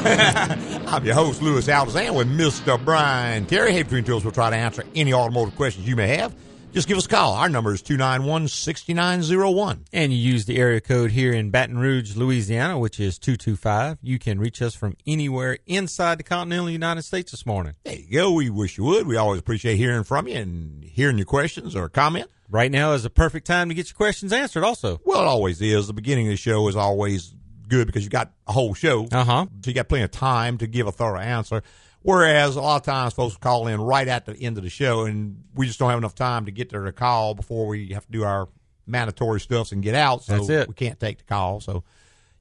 I'm your host, Louis Altazan, with Mr. Brian Terry. Hey, between tools, we'll try to answer any automotive questions you may have. Just give us a call. Our number is 291 6901. and you use the area code here in Baton Rouge, Louisiana, which is 225, you can reach us from anywhere inside the continental United States this morning. There you go. We wish you would. We always appreciate hearing from you and hearing your questions or comment. Right now is the perfect time to get your questions answered, also. Well, it always is. The beginning of the show is always good because you got a whole show. Uh huh. So you got plenty of time to give a thorough answer. Whereas a lot of times folks call in right at the end of the show and we just don't have enough time to get there to call before we have to do our mandatory stuffs and get out. So That's it. we can't take the call. So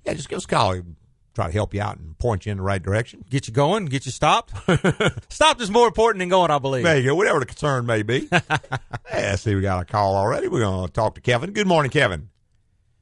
yeah, just give us a call. We Try to help you out and point you in the right direction. Get you going, get you stopped. stopped is more important than going, I believe. There you go. Whatever the concern may be. yeah, see, we got a call already. We're going to talk to Kevin. Good morning, Kevin.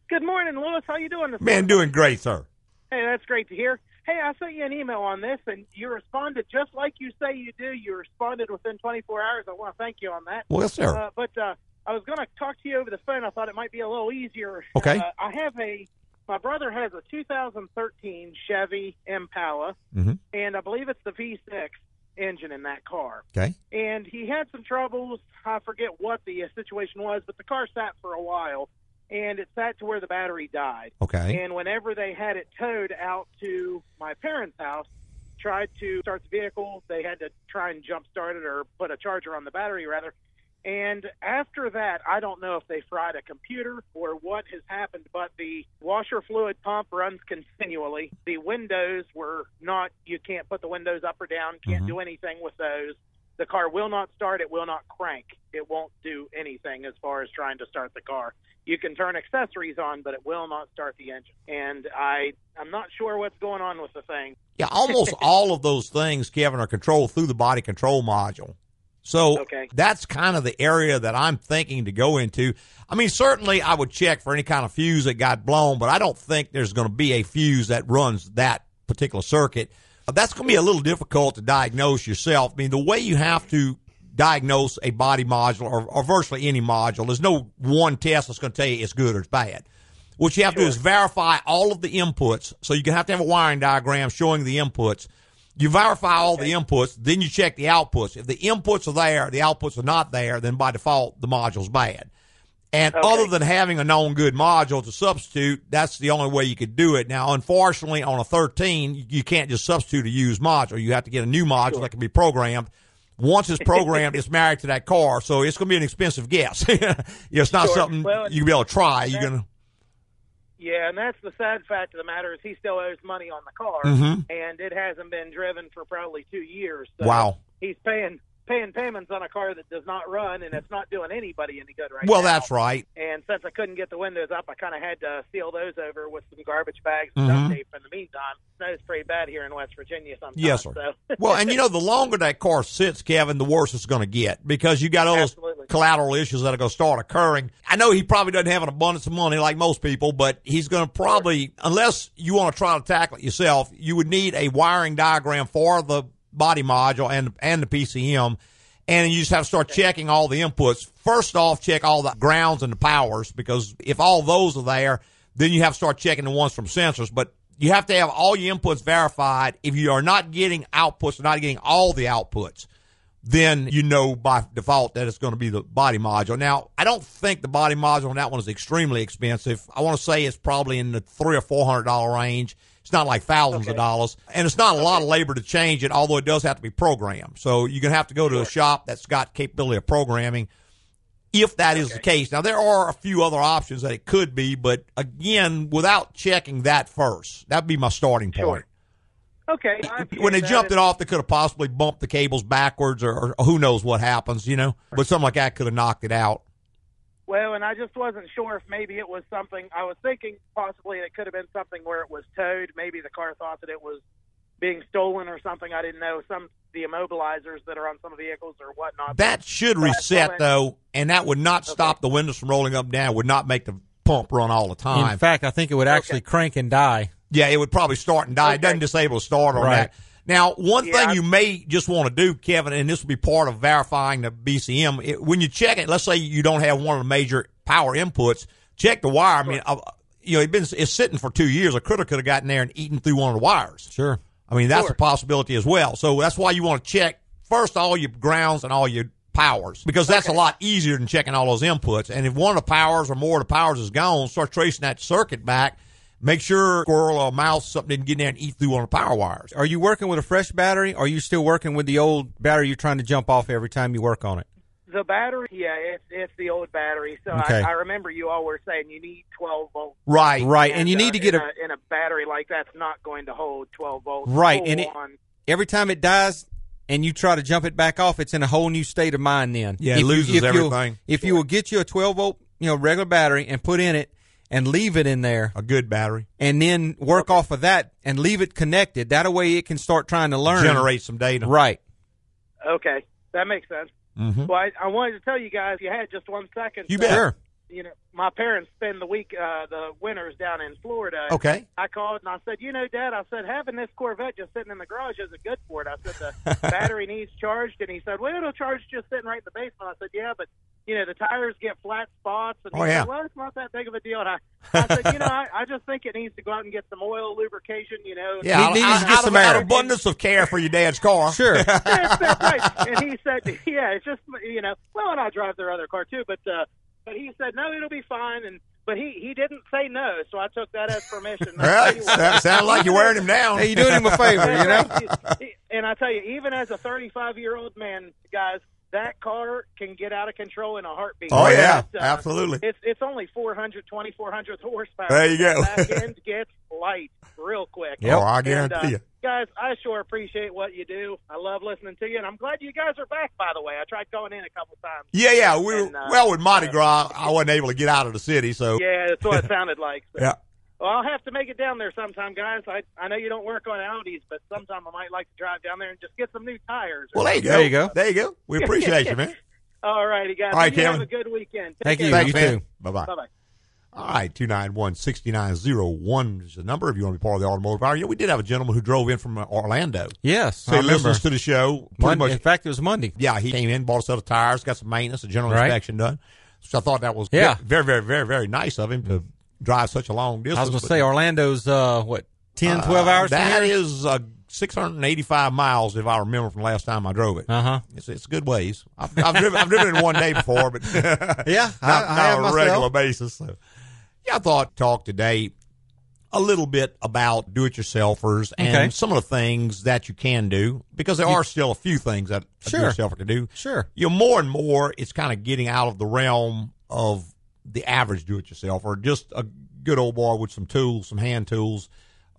Good morning, Louis. How you doing this Man, morning? doing great, sir. Hey, that's great to hear. Hey, I sent you an email on this, and you responded just like you say you do. You responded within 24 hours. I want to thank you on that. Well, yes, sir. Uh, but uh, I was going to talk to you over the phone. I thought it might be a little easier. Okay. Uh, I have a. My brother has a 2013 Chevy Impala, Mhm. and I believe it's the V6 engine in that car. Okay. And he had some troubles. I forget what the situation was, but the car sat for a while, and it sat to where the battery died. Okay. And whenever they had it towed out to my parents' house, tried to start the vehicle, they had to try and jump start it or put a charger on the battery rather. And after that, I don't know if they fried a computer or what has happened, but the washer fluid pump runs continually. The windows were not, you can't put the windows up or down, can't Mhm. do anything with those. The car will not start, it will not crank. It won't do anything as far as trying to start the car you can turn accessories on, but it will not start the engine. And I, I'm not sure what's going on with the thing. Yeah, almost all of those things, Kevin, are controlled through the body control module. So Okay. that's kind of the area that I'm thinking to go into. I mean, certainly I would check for any kind of fuse that got blown, but I don't think there's going to be a fuse that runs that particular circuit. That's going to be a little difficult to diagnose yourself. I mean, the way you have to diagnose a body module or, or virtually any module, there's no one test that's going to tell you it's good or it's bad. What you have to do is verify all of the inputs. So you can have to have a wiring diagram showing the inputs. You verify all the inputs, then you check the outputs. If the inputs are there, the outputs are not there, then by default the module's bad. And Okay. other than having a known good module to substitute, that's the only way you could do it. Now, unfortunately, on a 13, you- can't just substitute a used module. You have to get a new module that can be programmed. Once it's programmed, it's married to that car, so it's going to be an expensive guess. it's not Sure. something Well, you can be able to try. You're going to. Yeah, and that's the sad fact of the matter is he still owes money on the car, Mhm. and it hasn't been driven for probably two years. So Wow. He's paying paying payments on a car that does not run, and it's not doing anybody any good right Well, now. that's right. And since I couldn't get the windows up, I kind of had to seal those over with some garbage bags and Mhm. duct tape. In the meantime, snow's pretty bad here in West Virginia sometimes. Yes, sir. So. Well, and you know, the longer that car sits, Kevin, the worse it's going to get because you got all those Absolutely. collateral issues that are going to start occurring. I know he probably doesn't have an abundance of money like most people, but he's going to probably, unless you want to try to tackle it yourself, you would need a wiring diagram for the body module and and the PCM. And you just have to start checking all the inputs. First off, check all the grounds and the powers because if all those are there, then you have to start checking the ones from sensors. But you have to have all your inputs verified. If you are not getting outputs, not getting all the outputs, then you know by default that it's going to be the body module. Now, I don't think the body module on that one is extremely expensive. I want to say it's probably in the three or four hundred dollar range. It's not like thousands of dollars, and it's not a lot of labor to change it. Although it does have to be programmed, so you're going to have to go to a shop that's got capability of programming. If that is the case, now there are a few other options that it could be, but again, without checking that first, that'd be my starting Sure. point Okay. When they jumped it off, they could have possibly bumped the cables backwards, or, or who knows what happens, you know. But something like that could have knocked it out. Well, and I just wasn't sure if maybe it was something. I was thinking possibly it could have been something where it was towed. Maybe the car thought that it was being stolen or something. I didn't know. Some the immobilizers that are on some vehicles or whatnot. That should reset though, and that would not stop the windows from rolling up and down. Would not make the pump run all the time. In fact, I think it would actually crank and die. yeah, it would probably start and die. It doesn't disable the starter on Right. that. Now, one Yeah, thing I- you may just want to do, Kevin, and this will be part of verifying the BCM. It, when you check it, let's say you don't have one of the major power inputs, check the wire. I mean, uh, you know, it's been it's sitting for two years. A critter could have gotten there and eaten through one of the wires. Sure. I mean, that's Sure. a possibility as well. So that's why you want to check first all your grounds and all your powers because that's a lot easier than checking all those inputs. And if one of the powers or more of the powers is gone, start tracing that circuit back. Make sure squirrel or mouse something didn't get in there and eat through one of the power wires. Are you working with a fresh battery? Or are you still working with the old battery you're trying to jump off every time you work on it? The battery, yeah, it's it's the old battery. So Okay. I, I remember you all were saying you need 12 volts. Right. Right. And you uh, need to get in a in a battery like that's not going to hold 12 volts. Right, and it- every time it dies and you try to jump it back off, it's in a whole new state of mind then. Yeah, If you- loses if you'll- everything. If you will get you a 12 volt, you know, regular battery and put in it and leave it in there A good battery. and then work off of that and leave it connected, that way it can start trying to learn. Generate some data. Right. Okay, that makes sense. Mm-hmm. Well, I, I wanted to tell you guys, you had just one second. You uh, bet. Sure. You know, my parents spend the week, uh, the winters down in Florida. Okay. I called and I said, you know, Dad, I said, having this Corvette just sitting in the garage isn't good for it. I said, the battery needs charged. And he said, well, it'll charge just sitting right in the basement. I said, yeah, but, you know, the tires get flat spots. And he Oh, yeah. said, well, it's not that big of a deal. And I, I said, you know, I, I just think it needs to go out and get some oil lubrication, you know. Yeah, He out, needs to out, get out some of, out abundance of care for your dad's car. Sure. Yes, that's right. And he said, yeah, it's just, you know, well, and I drive their other car too, but, uh, but he said, no, it'll be fine. And, but he, he didn't say no. So I took that as permission. All right. Sounds sound like you're wearing him down. Hey, you doing him a favor, you know? and I tell you, even as a 35 year old man, guys, that car can get out of control in a heartbeat. Oh, yeah. Uh, Absolutely. It's it's only 400, 2400 horsepower. There you go. That back end gets light real quick. Yep. Oh, I And, guarantee uh, you. Guys, I sure appreciate what you do. I love listening to you, and I'm glad you guys are back. By the way, I tried going in a couple times. Yeah, yeah. We were, And, uh, well, with Mardi uh, Gras, I wasn't able to get out of the city, so. Yeah, that's what it sounded like. So. Yeah. Well, I'll have to make it down there sometime, guys. I I know you don't work on Audis, but sometime I might like to drive down there and just get some new tires. Well, there you go. There you go. There you go. We appreciate you, man. All righty, guys. All right, you Kevin. have a good weekend. Thank you. Thanks, man. too. Bye bye. Bye bye. All right, 291 6901 is the number if you want to be part of the automotive hour. Yeah, we did have a gentleman who drove in from uh, Orlando. Yes. So I he remember. listens to the show. Monday, much in fact, it was Monday. Yeah, he came in, bought a set of tires, got some maintenance, a general Right. inspection done. So I thought that was Yeah. very, very, very, very nice of him to drive such a long distance. I was going to say Orlando's, uh, what, 10, 12 uh, hours from That is uh, 685 miles, if I remember from the last time I drove it. Uh-huh. It's, it's good ways. I've, I've, driven, I've driven it in one day before, but Yeah, not, I, I not on a regular basis. So. Yeah, I thought talk today a little bit about do-it-yourselfers and Okay. some of the things that you can do because there are still a few things that a Sure. do-it-yourselfer can do. Sure. You know, more and more, it's kind of getting out of the realm of the average do-it-yourselfer. Just a good old boy with some tools, some hand tools.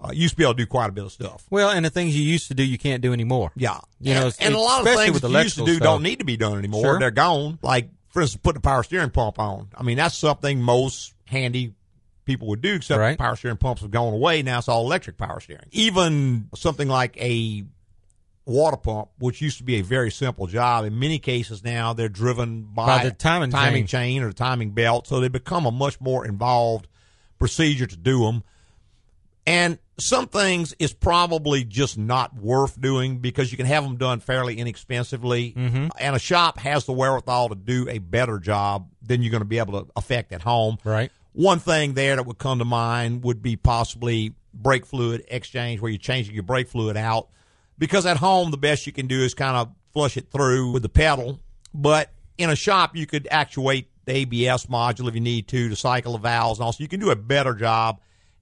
Uh, used to be able to do quite a bit of stuff. Well, and the things you used to do, you can't do anymore. Yeah, You know, and, and a lot of things you used to do electrical don't need to be done anymore. Sure. They're gone. Like, for instance, putting a power steering pump on. I mean, that's something most handy people would do, except Right. power steering pumps have gone away. Now it's all electric power steering. Even something like a water pump, which used to be a very simple job, in many cases now they're driven by, By the timing timing chain. chain or the timing belt, so they become a much more involved procedure to do them. And some things is probably just not worth doing because you can have them done fairly inexpensively. Mm-hmm. And a shop has the wherewithal to do a better job than you're going to be able to affect at home. Right. One thing there that would come to mind would be possibly brake fluid exchange where you're changing your brake fluid out. Because at home, the best you can do is kind of flush it through with the pedal. But in a shop, you could actuate the ABS module if you need to to cycle the valves and also you can do a better job.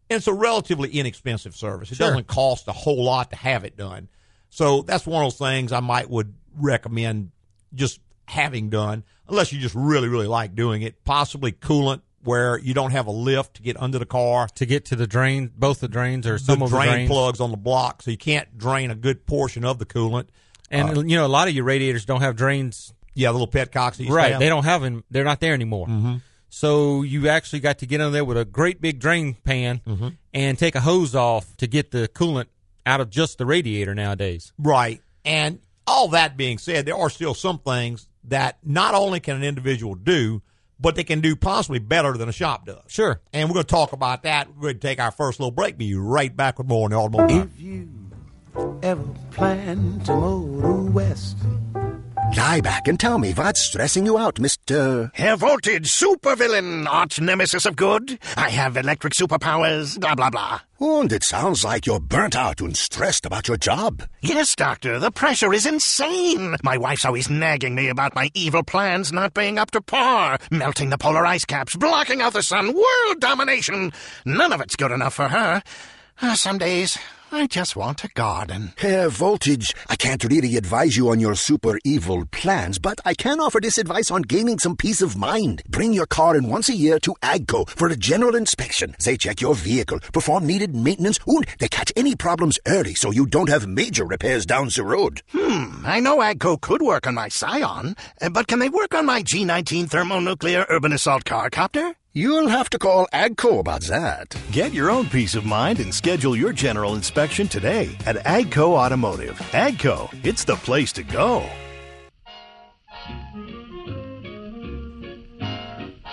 And it's a relatively inexpensive service. It Sure. doesn't cost a whole lot to have it done. So that's one of those things I might would recommend just having done, unless you just really, really like doing it. Possibly coolant where you don't have a lift to get under the car. To get to the drain, both the drains or some the of drain the plugs on the block, so you can't drain a good portion of the coolant. And, you know, a lot of your radiators don't have drains. Yeah, the little petcocks. Right. have. They don't have them. They're not there anymore. Mm-hmm. So you actually got to get in there with a great big drain pan Mm-hmm. and take a hose off to get the coolant out of just the radiator nowadays. Right. And all that being said, there are still some things that not only can an individual do, but they can do possibly better than a shop does. Sure. And we're going to talk about that. We're going to take our first little break. Be right back with more on the automobile. If you ever planned to motor west. Lie back and tell me what's stressing you out, Mr. Herr Voltage, supervillain, arch nemesis of good. I have electric superpowers, blah, blah, blah. And it sounds like you're burnt out and stressed about your job. Yes, Doctor, the pressure is insane. My wife's always nagging me about my evil plans not being up to par. Melting the polar ice caps, blocking out the sun, world domination. None of it's good enough for her. Uh, some days, I just want a garden. Herr Voltage, I can't really advise you on your super evil plans, but I can offer this advice on gaining some peace of mind. Bring your car in once a year to AGCO for a general inspection. They check your vehicle, perform needed maintenance, and they catch any problems early so you don't have major repairs down the road. Hmm, I know AGCO could work on my Scion, uh, but can they work on my G19 thermonuclear urban assault car copter? You'll have to call AGCO about that. Get your own peace of mind and schedule your general inspection today at Agco Automotive. Agco, it's the place to go.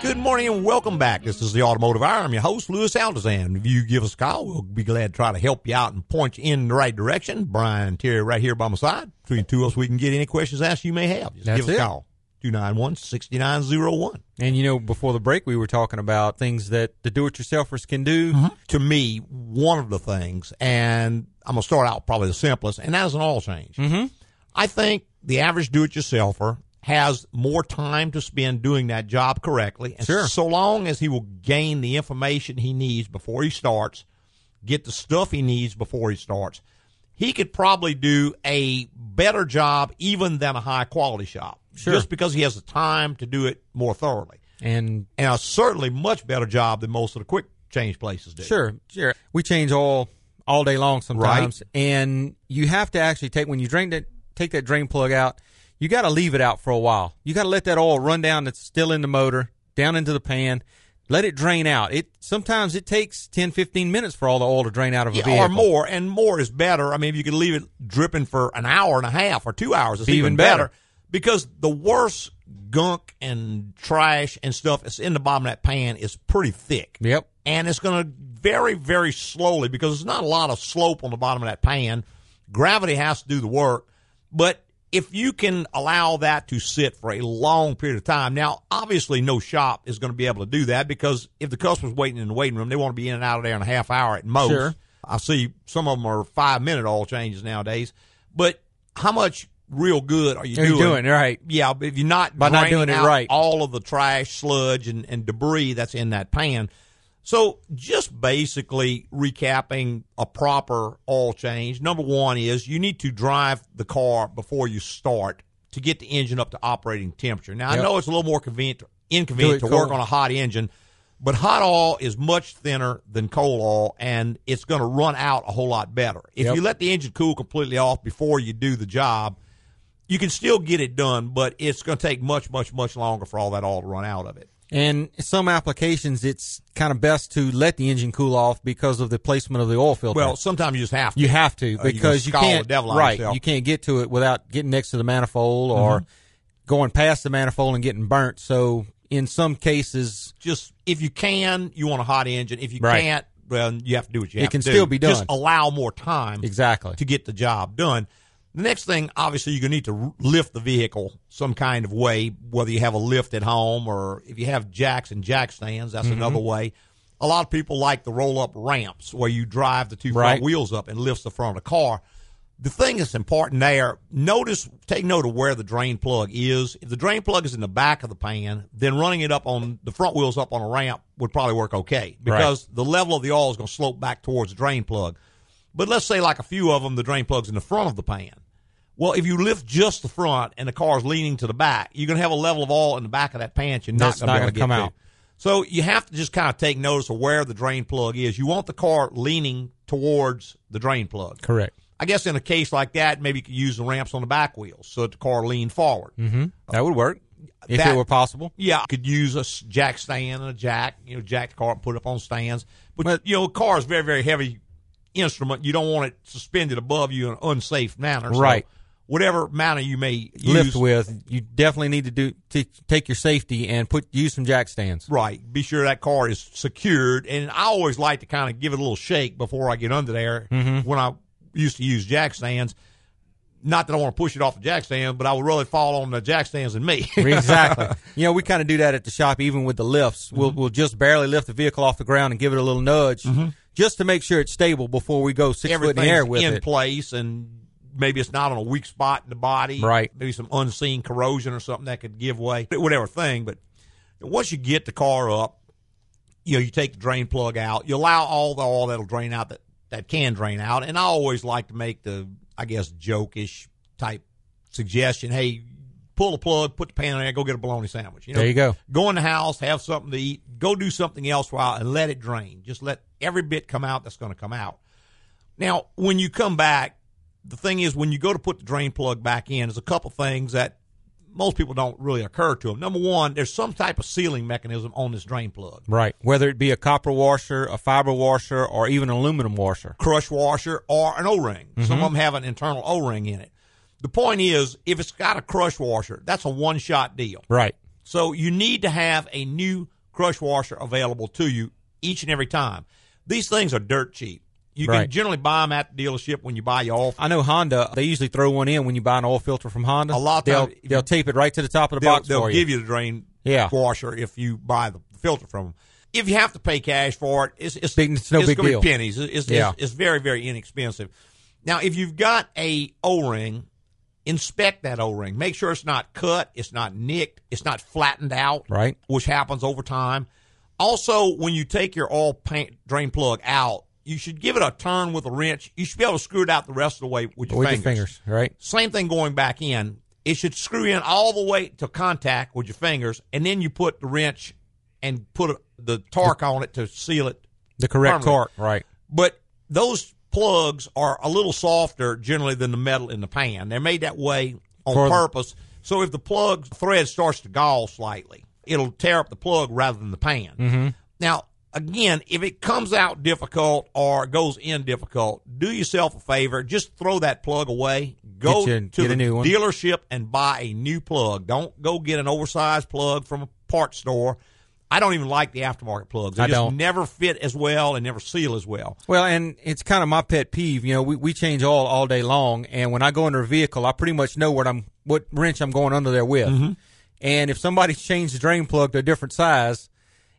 Good morning and welcome back. This is the Automotive Hour. I'm your host, Louis Altazan. If you give us a call, we'll be glad to try to help you out and point you in the right direction. Brian Terry right here by my side. Between two of us, we can get any questions asked you may have. Just That's give us it. a call. 291-6901. And you know, before the break, we were talking about things that the do-it-yourselfers can do. To me, one of the things, and I'm going to start out probably the simplest, and that is an oil change. Mm-hmm. I think the average do-it-yourselfer has more time to spend doing that job correctly. And Sure. so long as he will gain the information he needs before he starts, get the stuff he needs before he starts, he could probably do a better job even than a high quality shop. Sure. Just because he has the time to do it more thoroughly. And And a certainly much better job than most of the quick change places do. Sure, sure. We change oil all day long sometimes, and you have to actually take when you drain that, take that drain plug out. You got to leave it out for a while. You got to let that oil run down that's still in the motor down into the pan. Let it drain out. It sometimes it takes 10, 15 minutes for all the oil to drain out of a Yeah, vehicle. or more, and more is better. I mean, if you can leave it dripping for an hour and a half or two hours, it's even, even better. better. Because the worst gunk and trash and stuff that's in the bottom of that pan is pretty thick. Yep. And it's going to very, very slowly because there's not a lot of slope on the bottom of that pan. Gravity has to do the work. But if you can allow that to sit for a long period of time, now obviously no shop is going to be able to do that because if the customer's waiting in the waiting room, they want to be in and out of there in a half hour at most. Sure. I see some of them are five minute oil changes nowadays. But how much real good are you Are you doing? doing, right. Yeah, but if you're not By not doing it right. all of the trash, sludge, and, and debris that's in that pan. So just basically recapping a proper oil change. Number one is you need to drive the car before you start to get the engine up to operating temperature. Now I know it's a little more convenient, inconvenient to work on a hot engine, but hot oil is much thinner than cold oil, and it's going to run out a whole lot better. If Yep. you let the engine cool completely off before you do the job, you can still get it done, but it's going to take much, much, much longer for all that oil to run out of it. And some applications, it's kind of best to let the engine cool off because of the placement of the oil filter. Well, sometimes you just have to. You have to because you can't. right, yourself. you can't get to it without getting next to the manifold or Mm-hmm. going past the manifold and getting burnt. So in some cases, just if you can, you want a hot engine. If you Right. can't, well, you have to do what you It have can to do. still be done. Just allow more time exactly. to get the job done. The next thing, obviously, you're going to need to lift the vehicle some kind of way, whether you have a lift at home or if you have jacks and jack stands, that's Mm-hmm. another way. A lot of people like the roll up ramps where you drive the two front Right. wheels up and lifts the front of the car. The thing that's important there, notice, take note of where the drain plug is. If the drain plug is in the back of the pan, then running it up on the front wheels up on a ramp would probably work okay because the level of the oil is going to slope back towards the drain plug. But let's say like a few of them, the drain plug's in the front of the pan. Well, if you lift just the front and the car is leaning to the back, you're going to have a level of oil in the back of that pan you're not going to come to. out. So you have to just kind of take notice of where the drain plug is. You want the car leaning towards the drain plug. Correct. I guess in a case like that, maybe you could use the ramps on the back wheels so that the car leaned forward. Mm-hmm. That would work if That- it were possible. Yeah, you could use a jack stand and a jack, you know, jack the car and put it up on stands. But, But- you know, a car is very, very heavy instrument. You don't want it suspended above you in an unsafe manner. So Right. Whatever manner you may use. Lift with you definitely need to do to take your safety and put use some jack stands. Right. Be sure that car is secured. And I always like to kind of give it a little shake before I get under there Mm-hmm. when I used to use jack stands. Not that I want to push it off the jack stand, but I would really fall on the jack stands than me. exactly. You know, we kind of do that at the shop, even with the lifts. We'll Mm-hmm. we'll just barely lift the vehicle off the ground and give it a little nudge, just to make sure it's stable before we go six foot in the air with in it. place and maybe it's not on a weak spot in the body. Right. Maybe some unseen corrosion or something that could give way, whatever thing. But once you get the car up, you know, you take the drain plug out, you allow all the oil that'll drain out that, that can drain out. And I always like to make the, I guess, jokish type suggestion. Hey, pull the plug, put the pan in there, go get a bologna sandwich. You know, There you go. Go in the house, have something to eat, go do something else while and let it drain. Just let every bit come out that's going to come out. Now, when you come back, the thing is, when you go to put the drain plug back in, there's a couple things that most people don't really occur to them. Number one, there's some type of sealing mechanism on this drain plug. Right. Whether it be a copper washer, a fiber washer, or even an aluminum washer. crush washer or an O-ring. Some mm-hmm. of them have an internal O-ring in it. The point is, if it's got a crush washer, that's a one-shot deal. Right. So you need to have a new crush washer available to you each and every time. These things are dirt cheap. You Right. can generally buy them at the dealership when you buy your oil. I know Honda. They usually throw one in when you buy an oil filter from Honda. A lot they'll times- they'll tape it right to the top of the They'll, box they'll give you. you the drain Yeah. washer if you buy the filter from them. If you have to pay cash for it, it's it's, Big- it's no big gonna deal. Be pennies. It's, it's, Yeah. it's, it's very very inexpensive. Now, if you've got a O ring, inspect that O ring. Make sure it's not cut, it's not nicked, it's not flattened out. Right. which happens over time. Also, when you take your oil paint drain plug out, you should give it a turn with a wrench. You should be able to screw it out the rest of the way with your with fingers. your fingers. Right. Same thing going back in. It should screw in all the way to contact with your fingers, and then you put the wrench and put the torque on it to seal it. The correct torque. Right. But those plugs are a little softer generally than the metal in the pan. They're made that way on For purpose. So if the plug thread starts to gall slightly, it'll tear up the plug rather than the pan. Mm-hmm. Now, again, if it comes out difficult or goes in difficult, do yourself a favor. Just throw that plug away. Go to the a new one. dealership and buy a new plug. Don't go get an oversized plug from a parts store. I don't even like the aftermarket plugs. They I just don't. never fit as well and never seal as well. Well, and it's kind of my pet peeve. You know, we, we change oil all day long, and when I go under a vehicle, I pretty much know what I'm what wrench I'm going under there with. Mm-hmm. And if somebody's changed the drain plug to a different size,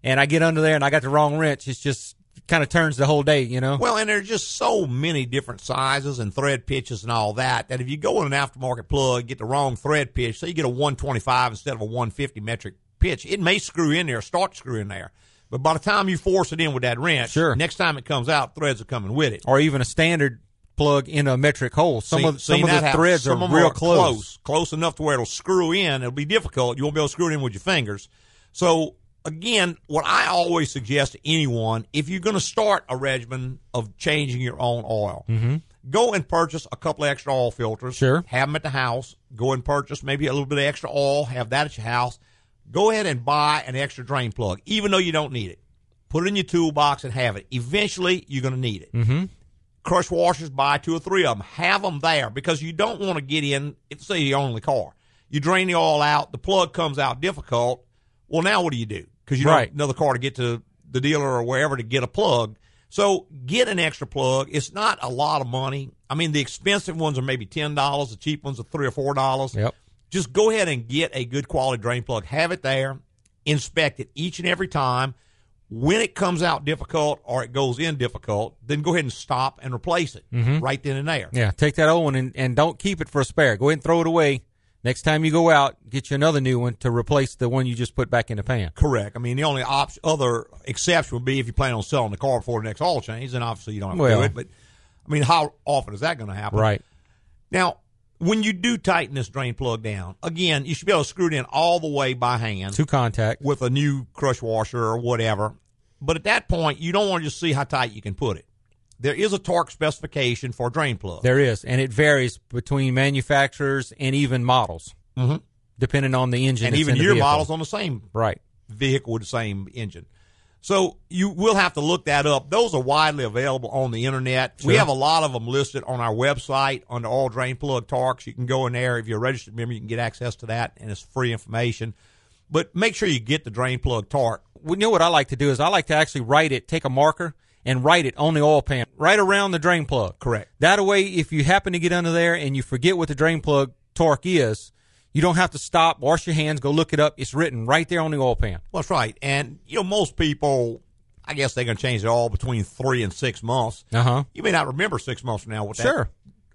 and I get under there and I got the wrong wrench, it's just kind of turns the whole day. You know. Well, and there's just so many different sizes and thread pitches and all that that if you go in an aftermarket plug, get the wrong thread pitch, so you get a 125 instead of a 150 metric pitch, it may screw in there, start screwing there. But by the time you force it in with that wrench, Sure. next time it comes out, threads are coming with it. or even a standard plug in a metric hole. Some See- of some of the happen. threads Some are real are close. close, close enough to where it'll screw in. It'll be difficult. You won't be able to screw it in with your fingers. So again, what I always suggest to anyone, if you're going to start a regimen of changing your own oil, mm-hmm. go and purchase a couple of extra oil filters. Sure. have them at the house. Go and purchase maybe a little bit of extra oil. Have that at your house. Go ahead and buy an extra drain plug, even though you don't need it. Put it in your toolbox and have it. Eventually, you're going to need it mm-hmm. crush washers, buy two or three of them. Have them there because you don't want to get in. Say you the car, you drain the oil out, the plug comes out difficult. Well, now what do you do? Because you don't Right. have another car to get to the dealer or wherever to get a plug. So get an extra plug. It's not a lot of money. I mean, the expensive ones are maybe ten dollars. The cheap ones are three or four dollars. Yep. Just go ahead and get a good quality drain plug. Have it there. Inspect it each and every time. When it comes out difficult or it goes in difficult, then go ahead and stop and replace it mm-hmm. right then and there. Yeah, take that old one and, and don't keep it for a spare. Go ahead and throw it away. Next time you go out, get you another new one to replace the one you just put back in the pan. Correct. I mean, the only option, other exception would be if you plan on selling the car before the next oil change, then obviously you don't have to Well- do it. But I mean, how often is that going to happen? Right. Now, when you do tighten this drain plug down, again, you should be able to screw it in all the way by hand To contact. with a new crush washer or whatever. But at that point, you don't want to just see how tight you can put it. There is a torque specification for a drain plug. There is, and it varies between manufacturers and even models, mm-hmm. depending on the engine. and even your models on the same Right. vehicle with the same engine. So you will have to look that up. Those are widely available on the internet. We have a lot of them listed on our website under all drain plug torques. You can go in there. If you're a registered member, you can get access to that, and it's free information. But make sure you get the drain plug torque. Well, you know what I like to do is I like to actually write it, take a marker, and write it on the oil pan, right around the drain plug. Correct. That way, if you happen to get under there and you forget what the drain plug torque is, you don't have to stop, wash your hands, go look it up. It's written right there on the oil pan. Well, that's right. And, you know, most people, I guess they're going to change it all between three and six months. Uh huh. You may not remember six months from now what that Sure.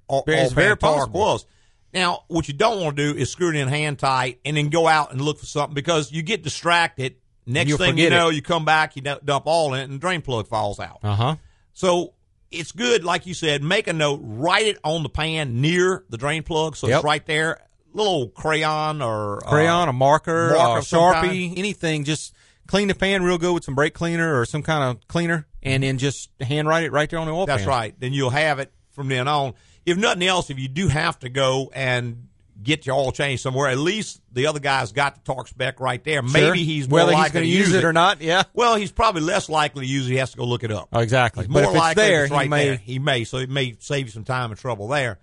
all, Very- all it's very torque was. Now, what you don't want to do is screw it in hand tight and then go out and look for something because you get distracted. Next thing you know, it. you come back, you dump all in it, and the drain plug falls out. Uh huh. So it's good, like you said, make a note, write it on the pan near the drain plug, so Yep. it's right there. Little crayon or uh, Crayon, a marker, marker a of some sharpie, anything. Just clean the pan real good with some brake cleaner or some kind of cleaner, and then just handwrite it right there on the oil That's pan. right. Then you'll have it from then on. If nothing else, if you do have to go and get your oil changed somewhere, at least the other guy's got the torque spec right there. Sure. Maybe he's more whether he's likely going to use it or not. Yeah. Well, he's probably less likely to use it. He has to go look it up. Oh, exactly. He's But more if it's likely there, it's he right may- there. He may. So it may save you some time and trouble there.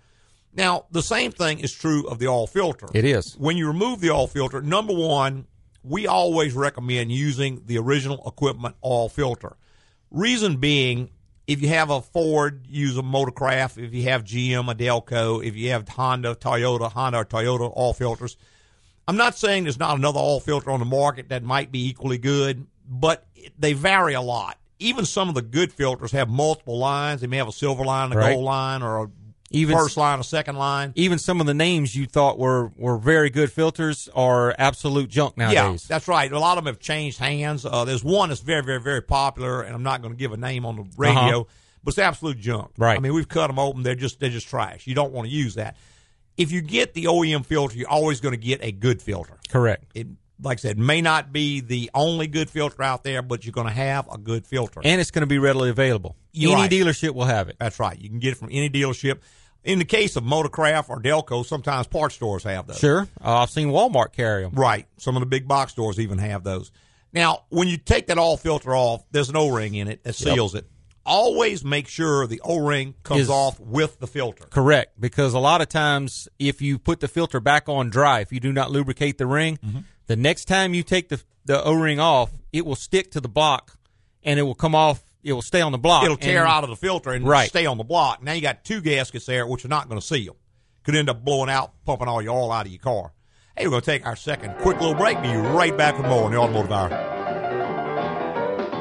Now, the same thing is true of the oil filter. It is. When you remove the oil filter, number one, we always recommend using the original equipment oil filter. Reason being, if you have a Ford, use a Motorcraft. If you have GM, a Delco. If you have Honda, Toyota, Honda or Toyota all filters. I'm not saying there's not another oil filter on the market that might be equally good, but they vary a lot. Even some of the good filters have multiple lines. They may have a silver line, a Right. gold line, or a Even- first line, or second line. Even some of the names you thought were, were very good filters are absolute junk nowadays. Yeah, that's right. A lot of them have changed hands. Uh, there's one that's very, very, very popular, and I'm not going to give a name on the radio, Uh-huh. but it's absolute junk. Right. I mean, we've cut them open. They're just they're just trash. You don't want to use that. If you get the OEM filter, you're always going to get a good filter. Correct. It, like I said, may not be the only good filter out there, but you're going to have a good filter. And it's going to be readily available. You're Any right. dealership will have it. That's right. You can get it from any dealership. In the case of Motorcraft or Delco, sometimes parts stores have those. Sure. Uh, I've seen Walmart carry them. Right. Some of the big box stores even have those. Now, when you take that all filter off, there's an O-ring in it that seals it. Always make sure the O-ring comes Is- off with the filter. Correct, because a lot of times if you put the filter back on dry, if you do not lubricate the ring, Mm-hmm. The next time you take the the O ring off, it will stick to the block, and it will come off. It will stay on the block. It'll tear and- out of the filter and Right. stay on the block. Now you got two gaskets there, which are not going to seal. Could end up blowing out, pumping all your oil out of your car. Hey, we're going to take our second quick little break. Be right back with more on the Automotive Hour.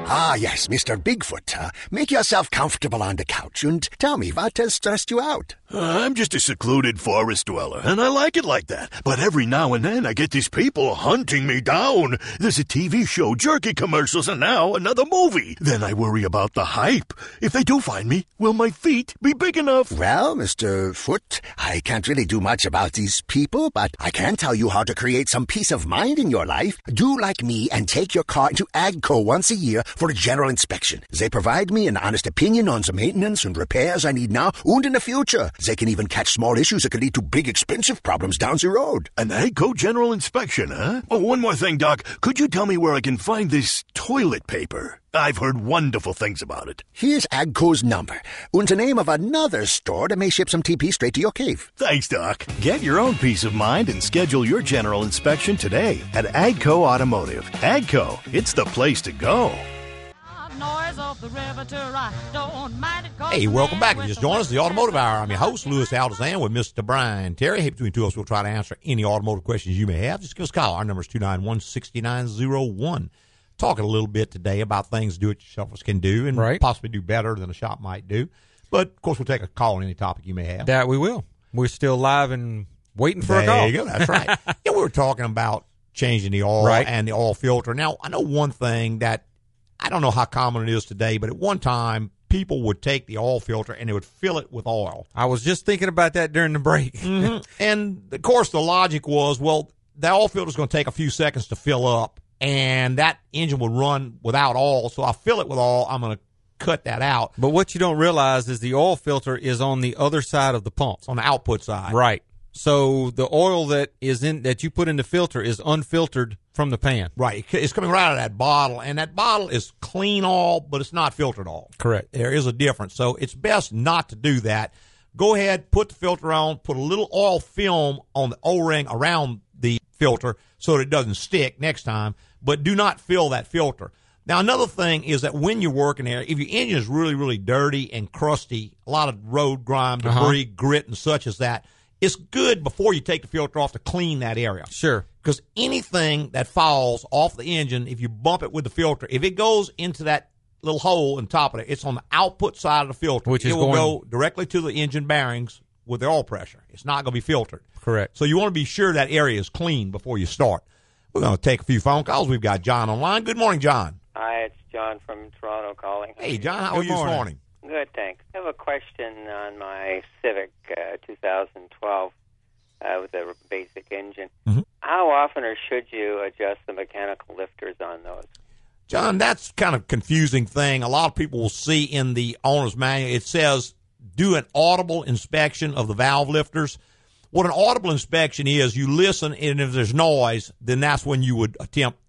Ah, yes, Mr. Bigfoot. Uh, make yourself comfortable on the couch and tell me what has stressed you out. Uh, I'm just a secluded forest dweller, and I like it like that. But every now and then I get these people hunting me down. There's a TV show, jerky commercials, and now another movie. Then I worry about the hype. If they do find me, will my feet be big enough? Well, Mr. Foot, I can't really do much about these people, but I can tell you how to create some peace of mind in your life. Do like me and take your car into AGCO once a year for a general inspection. They provide me an honest opinion on the maintenance and repairs I need now and in the future. They can even catch small issues that could lead to big expensive problems down the road. An AGCO general inspection, huh? Oh, one more thing, Doc. Could you tell me where I can find this toilet paper? I've heard wonderful things about it. Here's AGCO's number and the name of another store that may ship some TP straight to your cave. Thanks, Doc. Get your own peace of mind and schedule your general inspection today at AGCO Automotive. AGCO, it's the place to go. Hey, welcome back. If you just joined us, the Automotive Hour. I'm your host, Louis Altazan, with Mr. Brian Terry. Hey, between two of us, we'll try to answer any automotive questions you may have. Just give us a call. Our number is 291 6901. Talking a little bit today about things do it yourselfers can do and Right. possibly do better than a shop might do. But, of course, we'll take a call on any topic you may have. That we will. We're still live and waiting for there a call. you go. That's right. yeah, we were talking about changing the oil Right. and the oil filter. Now, I know one thing that I don't know how common it is today, but at one time, people would take the oil filter and they would fill it with oil. I was just thinking about that during the break. Mm-hmm. And of course, the logic was, well, the oil filter is going to take a few seconds to fill up, and that engine would run without oil. So I fill it with oil. I'm going to cut that out But what you don't realize is the oil filter is on the other side of the pump. on the output side. Right. So the oil that is in that you put in the filter is unfiltered from the pan. Right. It's coming right out of that bottle, and that bottle is clean all, but it's not filtered all. Correct. There is a difference. So it's best not to do that. Go ahead, put the filter on, put a little oil film on the O ring around the filter so that it doesn't stick next time, but do not fill that filter. Now, another thing is that when you're working there, if your engine is really, really dirty and crusty, a lot of road grime, uh-huh. debris, grit, and such as that, it's good before you take the filter off to clean that area. Sure. Because anything that falls off the engine, if you bump it with the filter, if it goes into that little hole in top of it, it's on the output side of the filter. Which it is will going- go directly to the engine bearings with the oil pressure. It's not going to be filtered. Correct. So you want to be sure that area is clean before you start. We're going to take a few phone calls. We've got John online. Good morning, John. Hi, it's John from Toronto calling. Hey, John, how Good are you this morning. Good, thanks. I have a question on my Civic uh, 2012 uh, with the basic engine. Mhm. How often or should you adjust the mechanical lifters on those? John, that's kind of confusing thing. A lot of people will see in the owner's manual it says do an audible inspection of the valve lifters. What an audible inspection is, you listen, and if there's noise, then that's when you would attempt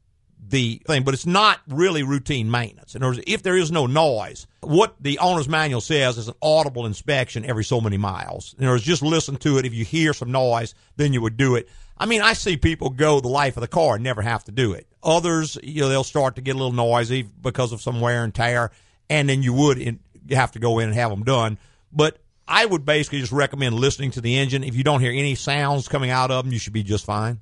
the thing. But it's not really routine maintenance. In other words, if there is no noise, what the owner's manual says is an audible inspection every so many miles. In other words, just listen to it. If you hear some noise, then you would do it. I mean, I see people go the life of the car and never have to do it. Others, you know, they'll start to get a little noisy because of some wear and tear, and then you would have to go in and have them done. But I would basically just recommend listening to the engine. If you don't hear any sounds coming out of them, you should be just fine.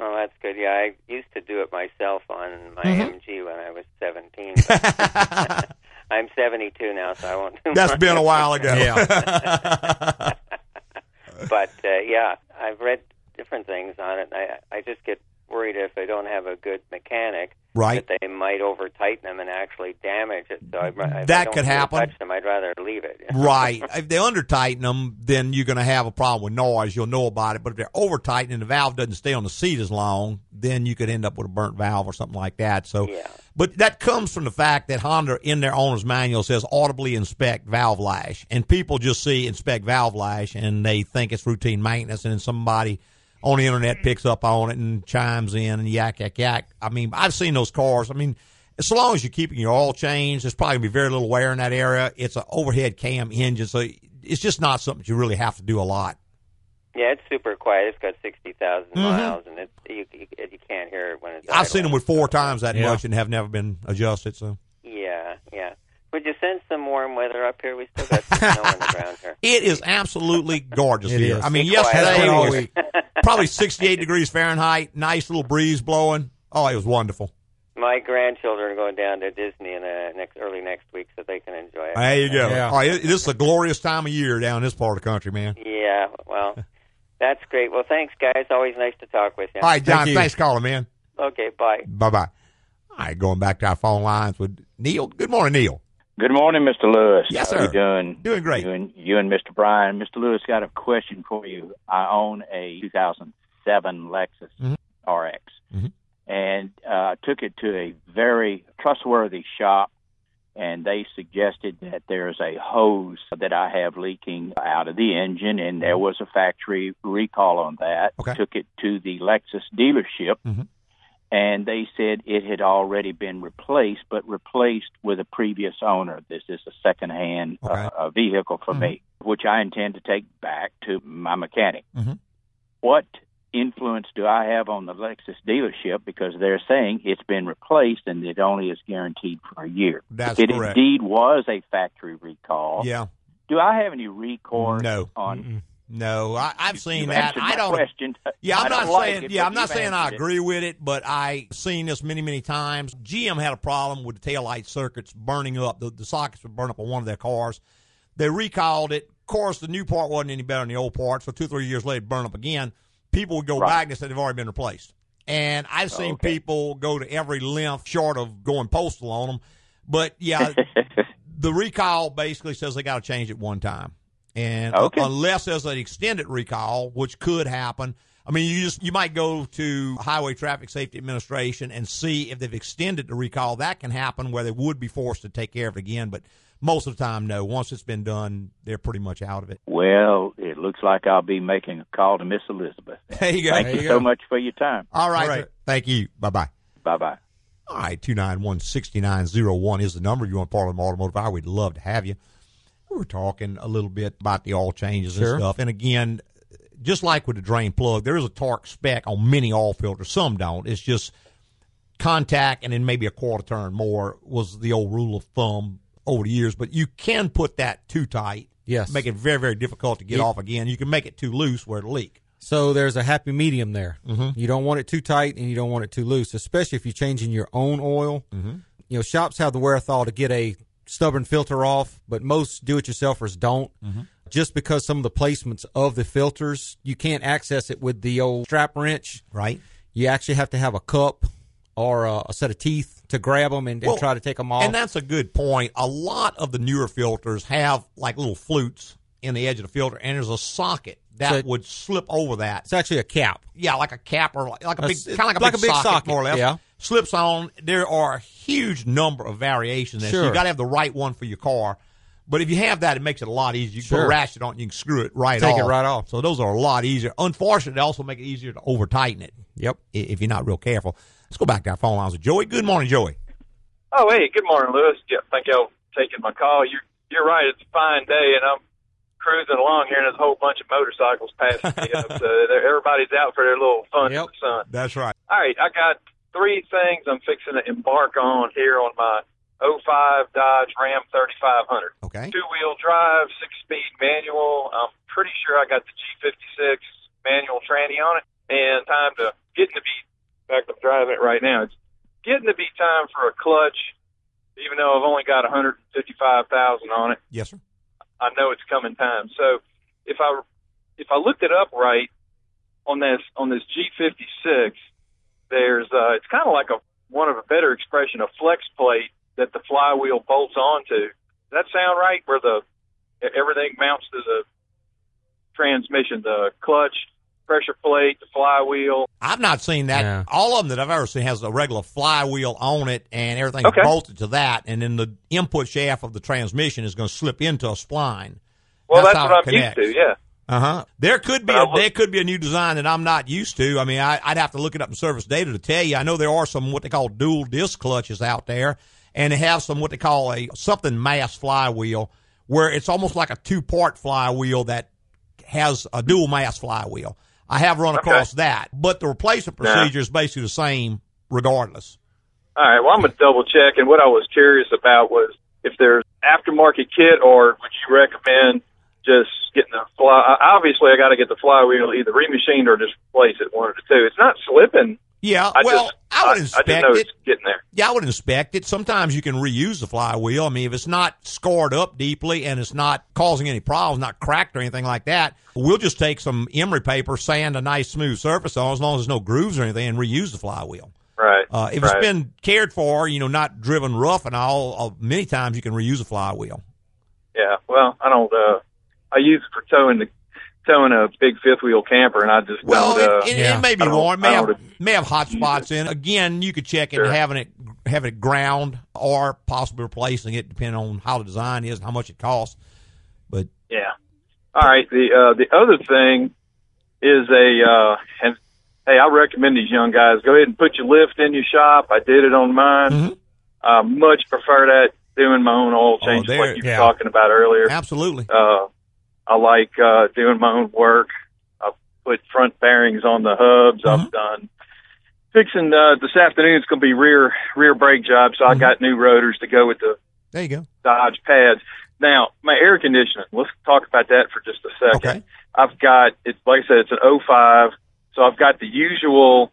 Oh, that's good. Yeah, I used to do it myself on my Mm-hmm. MG when I was 17. but I'm 72 now, so I won't do That's much. been a while ago. But uh, yeah, I've read different things on it. I I just get worried if I don't have a good mechanic Right. that they might over tighten them and actually damage it. So I'd, ra- I That don't could feel happen. Touch them, I'd rather leave it. right. If they under tighten them, then you're going to have a problem with noise. You'll know about it. But if they're over tightened and the valve doesn't stay on the seat as long, then you could end up with a burnt valve or something like that. So, Yeah. but that comes from the fact that Honda in their owner's manual says audibly inspect valve lash, and people just see inspect valve lash and they think it's routine maintenance, and then somebody on the internet picks up on it and chimes in and yak yak yak. I mean, I've seen those cars. I mean, as long as you're keeping your oil changed, there's probably gonna be very little wear in that area. It's an overhead cam engine, so it's just not something you really have to do a lot. Yeah, it's super quiet. It's got 60,000 miles, and it, you, you you can't hear it when it's. Mm-hmm. I've seen them with four times that Yeah. much and have never been adjusted. So Yeah, yeah. Would you send some warm weather up here? We still got some snow on the ground here. it is absolutely gorgeous It here. is. I mean, Be quiet. yesterday Has been all was probably 68 degrees Fahrenheit, nice little breeze blowing. Oh, it was wonderful. My grandchildren are going down to Disney in uh, next early next week, so they can enjoy it. There you go. Yeah. All right, this is a glorious time of year down this part of the country, man. Yeah, well, that's great. Well, thanks, guys. Always nice to talk with you. All right, John, Thank thanks for calling, man. Okay, bye. Bye bye. All right, going back to our phone lines with Neil. Good morning, Neil. Good morning, Mr. Louis. Yes, How sir. you doing? Doing great. You and, you and Mr. Brian. Mr. Louis got a question for you. I own a 2007 Lexus Mhm. RX, Mhm. And uh, took it to a very trustworthy shop, and they suggested that there's a hose that I have leaking out of the engine, and there was a factory recall on that. Okay. Took it to the Lexus dealership Mhm. and they said it had already been replaced, but replaced with a previous owner. This is a second-hand Okay. uh, uh, vehicle for me, which I intend to take back to my mechanic. Mhm. What influence do I have on the Lexus dealership because they're saying it's been replaced and it only is guaranteed for a year? That's it correct. indeed was a factory recall. Yeah. Do I have any recourse No. on? No, I, I've seen You that. I don't. question. Yeah, I'm I not don't like saying. it, yeah, I'm not saying I answered it. agree with it, but I've seen this many, many times. GM had a problem with the taillight circuits burning up. The, the sockets would burn up on one of their cars. They recalled it. Of course, the new part wasn't any better than the old part. So two, three years later, it'd burn up again. People would go Right. back and say they've already been replaced. And I've seen Okay. people go to every length short of going postal on them. But yeah, the recall basically says they got to change it one time, and uh, Okay. unless there's an extended recall, which could happen. I mean, you just you might go to Highway Traffic Safety Administration and see if they've extended the recall. That can happen where they would be forced to take care of it again, but most of the time, no. Once it's been done, they're pretty much out of it. Well, it looks like I'll be making a call to Miss Elizabeth. There you go. Thank There you, you so much for your time. All right, All right. Thank you. Bye bye. Bye bye. All right, 291 6901 is the number. If you want to part of the automotive hour, we'd love to have you. We were talking a little bit about the oil changes Sure. and stuff. And again, just like with the drain plug, there is a torque spec on many oil filters. Some don't. It's just contact and then maybe a quarter turn more was the old rule of thumb over the years. But you can put that too tight. Yes. Make it very, very difficult to get Yeah. off again. You can make it too loose where it'll leak. So there's a happy medium there. Mm-hmm. You don't want it too tight and you don't want it too loose, especially if you're changing your own oil. Mm-hmm. You know, shops have the wherewithal to get a stubborn filter off, but most do-it-yourselfers don't. Mm-hmm. Just because some of the placements of the filters, you can't access it with the old strap wrench. Right. You actually have to have a cup or a, a set of teeth to grab them and, and try to take them off. And that's a good point. A lot of the newer filters have like little flutes in the edge of the filter, and there's a socket that So- would slip over that. it's actually a cap. Yeah, like a cap or like, like a big, kind of like a like big, a big socket, socket, more or less. yeah. Slips on. There are a huge number of variations. There. So Sure. you got to have the right one for your car. But if you have that, it makes it a lot easier. You can put a Sure. ratchet on, you can screw it right Take off. it right off. So those are a lot easier. Unfortunately, they also make it easier to over tighten it Yep. if you're not real careful. Let's go back to our phone lines with Joey. Good morning, Joey. Oh, hey, good morning, Louis. Yeah, thank y'all for taking my call. You're you're right. It's a fine day, and I'm cruising along here, and there's a whole bunch of motorcycles passing me up. So everybody's out for their little fun in Yep. the sun. That's right. All right, I got three things I'm fixing to embark on here on my 05 Dodge Ram 3500. Okay. Two wheel drive, six speed manual. I'm pretty sure I got the G56 manual tranny on it, and time to getting to be. Fact, it right now. It's getting to be time for a clutch, even though I've only got 155,000 on it. Yes, sir. I know it's coming time. So if I if I looked it up right on this on this G56, there's uh, it's kind of like a one of a better expression, a flex plate that the flywheel bolts onto. Does that sound right? Where the everything mounts to the transmission, the clutch, pressure plate, the flywheel. I've not seen that. Yeah. All of them that I've ever seen has a regular flywheel on it, and everything's Okay. bolted to that. And then the input shaft of the transmission is going to slip into a spline. Well, That's that's, what I'm used to. Yeah. Uh huh. There could be a, there could be a new design that I'm not used to. I mean, I, I'd have to look it up in service data to tell you. I know there are some what they call dual disc clutches out there, and they have some what they call a something mass flywheel, where it's almost like a two part flywheel that has a dual mass flywheel. I have run Okay. across that, but the replacement Yeah. procedure is basically the same regardless. All right. Well, I'm gonna double check. And what I was curious about was if there's aftermarket kit, or would you recommend just getting the fly? Obviously, I got to get the flywheel either remachined or just replace it, one of the two. It's not slipping. Yeah, I well, just, I would I, inspect know it. getting there. Yeah, I would inspect it. Sometimes you can reuse the flywheel. I mean, if it's not scarred up deeply and it's not causing any problems, not cracked or anything like that, we'll just take some emery paper, sand a nice smooth surface on, as long as there's no grooves or anything, and reuse the flywheel. Right. Uh, if right. it's been cared for, you know, not driven rough and all, uh, many times you can reuse a flywheel. Yeah. Well, I don't. uh I use it for towing the towing a big fifth wheel camper, and I just Well, don't. Uh, it, it, yeah. it may be I. May have, may have hot spots in it. Again, you could check it Sure. having it having it ground or possibly replacing it, depending on how the design is and how much it costs. But Yeah. All right. The uh, the other thing is a uh, and hey, I recommend these young guys go ahead and put your lift in your shop. I did it on mine. Mhm. I much prefer that doing my own oil changes there- like you were yeah. talking about earlier. absolutely. Uh, I like uh, doing my own work. I've put front bearings on the hubs. Mhm. I've done fixing uh, this afternoon. It's going to be rear rear brake job, so I Mhm. got new rotors to go with the There you go. Dodge pads. Now, my air conditioning. Let's talk about that for just a second. Okay. I've got it's like I said, it's an 05, so I've got the usual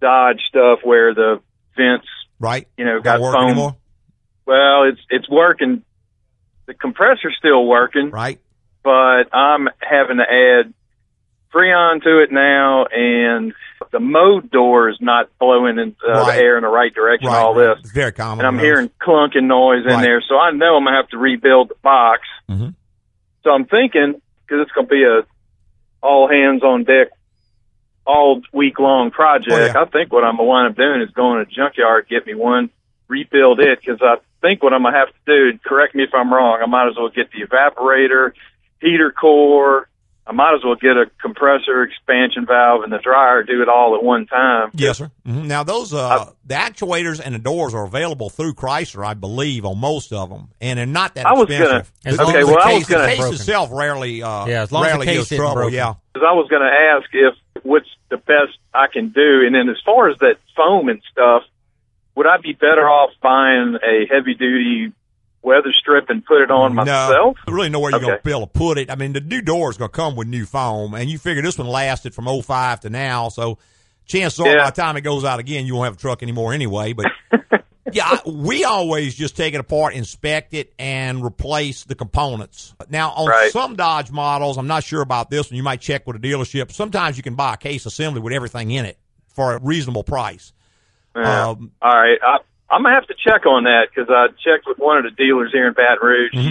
Dodge stuff where the vents, Right. you know, got foam. anymore. Well, it's it's working. The compressor's still working, Right. But I'm having to add Freon to it now, and the mode door is not blowing in, uh, Right. the air in the right direction. Right. All this, It's very common. and I'm those. hearing clunking noise in Right. there, so I know I'm gonna have to rebuild the box. Mhm. So I'm thinking because it's gonna be a all hands on deck, all week long project. Oh, yeah. I think what I'm gonna wind up doing is going to junkyard get me one, rebuild it because I think what I'm gonna have to do. Correct me if I'm wrong. I might as well get the evaporator, heater core. I might as well get a compressor, expansion valve, and the dryer. Do it all at one time. Yes, sir. hmm Now those uh, the actuators and the doors are available through Chrysler, I believe, on most of them, and they're not that I was expensive. gonna- As okay, well, the I was case gonna- the case itself rarely, uh, Yeah, as long as the rarely case gives isn't trouble. broken. Yeah, Because I was going to ask if what's the best I can do. And then as far as that foam and stuff, would I be better off buying a heavy duty weather strip and put it on myself? No, really know where you're Okay. going to be able to put it. I mean, the new door is going to come with new foam, and you figure this one lasted from 05 to now, so chances are Yeah. by the time it goes out again, you won't have a truck anymore anyway. But yeah, we always just take it apart, inspect it, and replace the components. Now, on Right. some Dodge models, I'm not sure about this one. You might check with a dealership. Sometimes you can buy a case assembly with everything in it for a reasonable price. Yeah. Um, All right, I, I'm gonna have to check on that because I checked with one of the dealers here in Baton Rouge. Mm-hmm.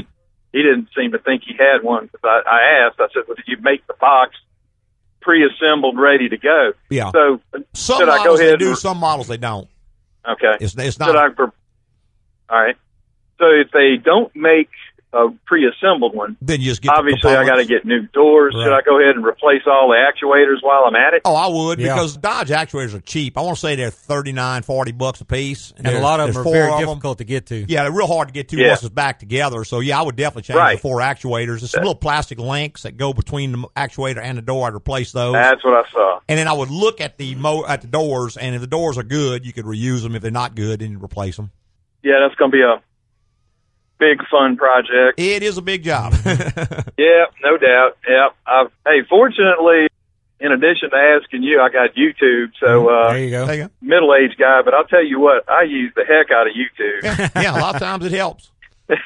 He, didn't seem to think he had one because I, I asked. I said, "Well, did you make the box pre-assembled, ready to go?" Yeah. So some should I go ahead? they do, some models they don't. okay. It's, it's Should not. I? Pre- all right. So if they don't make a pre-assembled one, then you just get the obviously I got to get new doors. Should I go ahead and replace all the actuators while I'm at it? Oh, I would Yeah. because Dodge actuators are cheap. I want to say they're 39, 40 bucks a piece. And a lot of them are four very of 'em. difficult to get to. Yeah, they're real hard to get to Yeah. once it's back together. So yeah, I would definitely change Right. the four actuators. There's some little plastic links that go between the actuator and the door. I'd replace those. That's what I saw. and then I would look at the mo- at the doors, and if the doors are good, you could reuse them. If they're not good, then you replace them. Yeah, that's going to be a big fun project. It is a big job. Yeah, no doubt. Yeah. I've, hey, fortunately, in addition to asking you, I got YouTube. So uh, There you go. There you go. middle aged guy, but I'll tell you what, I use the heck out of YouTube. Yeah, yeah, a lot of times it helps.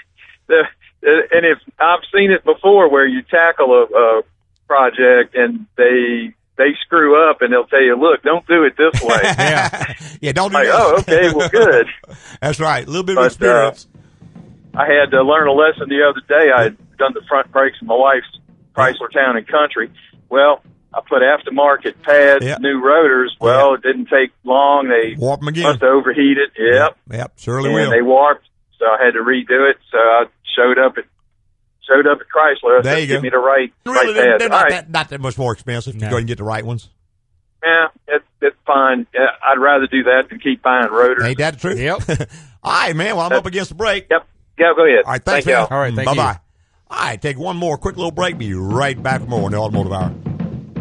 The- and if I've seen it before, where you tackle a, a project and they they screw up and they'll tell you, look, don't do it this way. yeah, yeah. Don't do like, this. oh, okay, well, good. That's right. A little bit of But, uh, experience. I had to learn a lesson the other day. I had done the front brakes in my wife's Chrysler Town and Country. Well, I put aftermarket pads, Yeah. new rotors. Well, it didn't take long. They Warp them again. must have overheated. Yep. Yep, surely and will. they warped, so I had to redo it. So I showed up at showed up at Chrysler. I There said, you Give go. me the right really, right they're, pads. they're not right. that not that much more expensive. if You go and get the right ones. Yeah, it, it's fine. Yeah, I'd rather do that than keep buying rotors. Ain't that the truth? Yep. All right, man. Well, I'm up against the break. Yep. Yeah, go ahead. All right, thanks, Thank y'all. All right, thank bye you. bye. All right, take one more quick little break. Be right back for more on the Automotive Hour.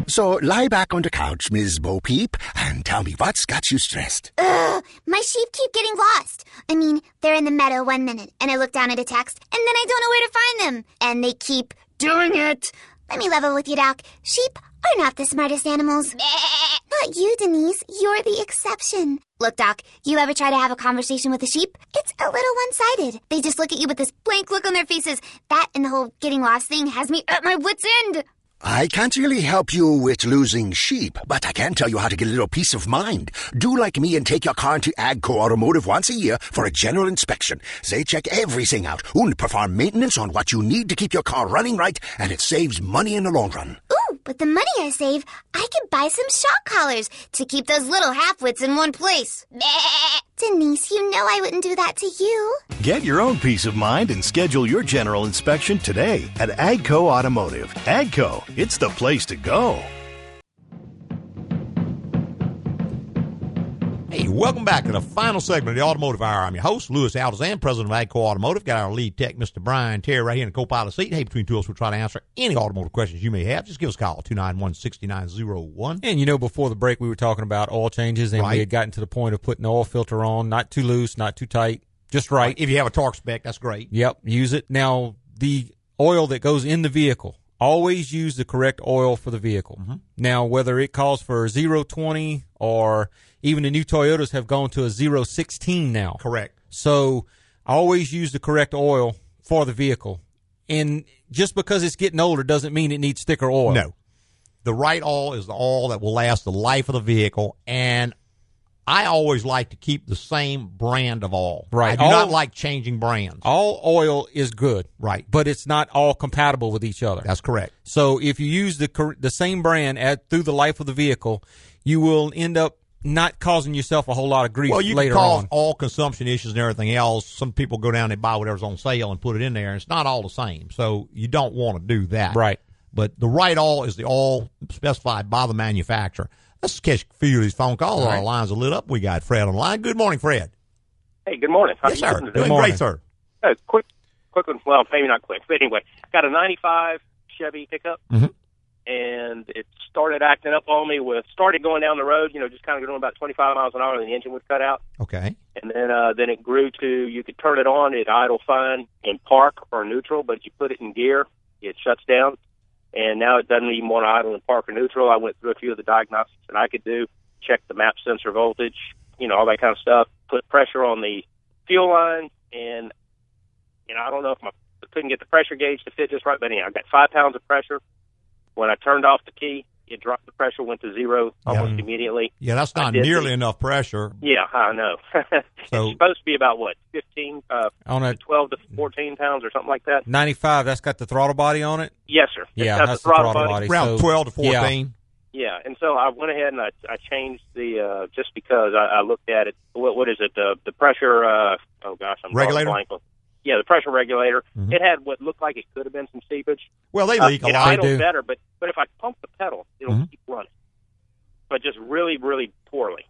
So lie back on the couch, Ms. Bo Peep, and tell me what's got you stressed. Ugh, my sheep keep getting lost. I mean, they're in the meadow one minute, and I look down at a text, and then I don't know where to find them. And they keep doing it. Let me level with you, Doc. Sheep are not the smartest animals. Not you, Denise. You're the exception. Look, Doc, you ever try to have a conversation with a sheep? It's a little one sided. They just look at you with this blank look on their faces. That and the whole getting lost thing has me at my wits' end. I can't really help you with losing sheep, but I can tell you how to get a little peace of mind. Do like me and take your car into Agco Automotive once a year for a general inspection. They check everything out and perform maintenance on what you need to keep your car running right, and it saves money in the long run. Ooh, with the money I save, I could buy some shock collars to keep those little half-wits in one place. Denise, you know I wouldn't do that to you. Get your own peace of mind and schedule your general inspection today at Agco Automotive. Agco, it's the place to go. Hey, welcome back to the final segment of the Automotive Hour. I'm your host, Louis Altazan, president of Agco Automotive. Got our lead tech, Mr. Brian Terry, right here in the co-pilot seat. Hey, between two of us, we'll try to answer any automotive questions you may have. Just give us a call, 291-6901. And you know, before the break, we were talking about oil changes, and Right. we had gotten to the point of putting the oil filter on, not too loose, not too tight, just right. If you have a torque spec, that's great. Yep, use it. Now, the oil that goes in the vehicle, always use the correct oil for the vehicle. Mm-hmm. Now, whether it calls for 020 or even the new Toyotas have gone to a 016 now. Correct. So, always use the correct oil for the vehicle. And just because it's getting older doesn't mean it needs thicker oil. No. The right oil is the oil that will last the life of the vehicle, and I always like to keep the same brand of oil. Right. I do All- not like changing brands. All oil is good. Right. But it's not all compatible with each other. That's correct. So if you use the the same brand at through the life of the vehicle, you will end up not causing yourself a whole lot of grief Well, you later can cause on. all consumption issues and everything else. Some people go down and buy whatever's on sale and put it in there, and it's not all the same. So you don't want to do that. Right. But the right oil is the oil specified by the manufacturer. Let's catch a few of these phone calls. All Our lines are lit up. We got Fred on the line. Good morning, Fred. Hey, good morning. How yes, you sir. doing today? Doing morning. great, sir. Uh, quick, quick one. Well, maybe not quick, but anyway, got a '95 Chevy pickup. Mhm. and it started acting up on me with started going down the road, you know, just kind of going about 25 miles an hour, and the engine would cut out. Okay. And then uh, then it grew to you could turn it on, it idle fine in park or neutral, but if you put it in gear, it shuts down. And now it doesn't even want to idle in park or neutral. I went through a few of the diagnostics that I could do, check the map sensor voltage, you know, all that kind of stuff, put pressure on the fuel line, and you know, I don't know if my couldn't get the pressure gauge to fit just right, but anyhow, I got five pounds of pressure. When I turned off the key, it dropped the pressure, went to zero almost immediately. Yeah, that's not nearly the- enough pressure. Yeah, I know. So- it's supposed to be about what, fifteen, uh, On a twelve to fourteen pounds or something like that. 95, that's got the throttle body on it? Yes, sir. It's Yeah, got that's the the throttle throttle body. body. Around so- 12 to 14. Yeah, and so I went ahead and I, I changed the uh, just because I, I looked at it. What, what is it? The the pressure. Uh, oh gosh, I'm drawing a Regulator? blank. On- Yeah, the pressure regulator. Mhm. It had what looked like it could have been some seepage. Well, they Uh, leak a lot. They idled do. better, but but if I pump the pedal, it'll Mhm. keep running. But just really, really poorly.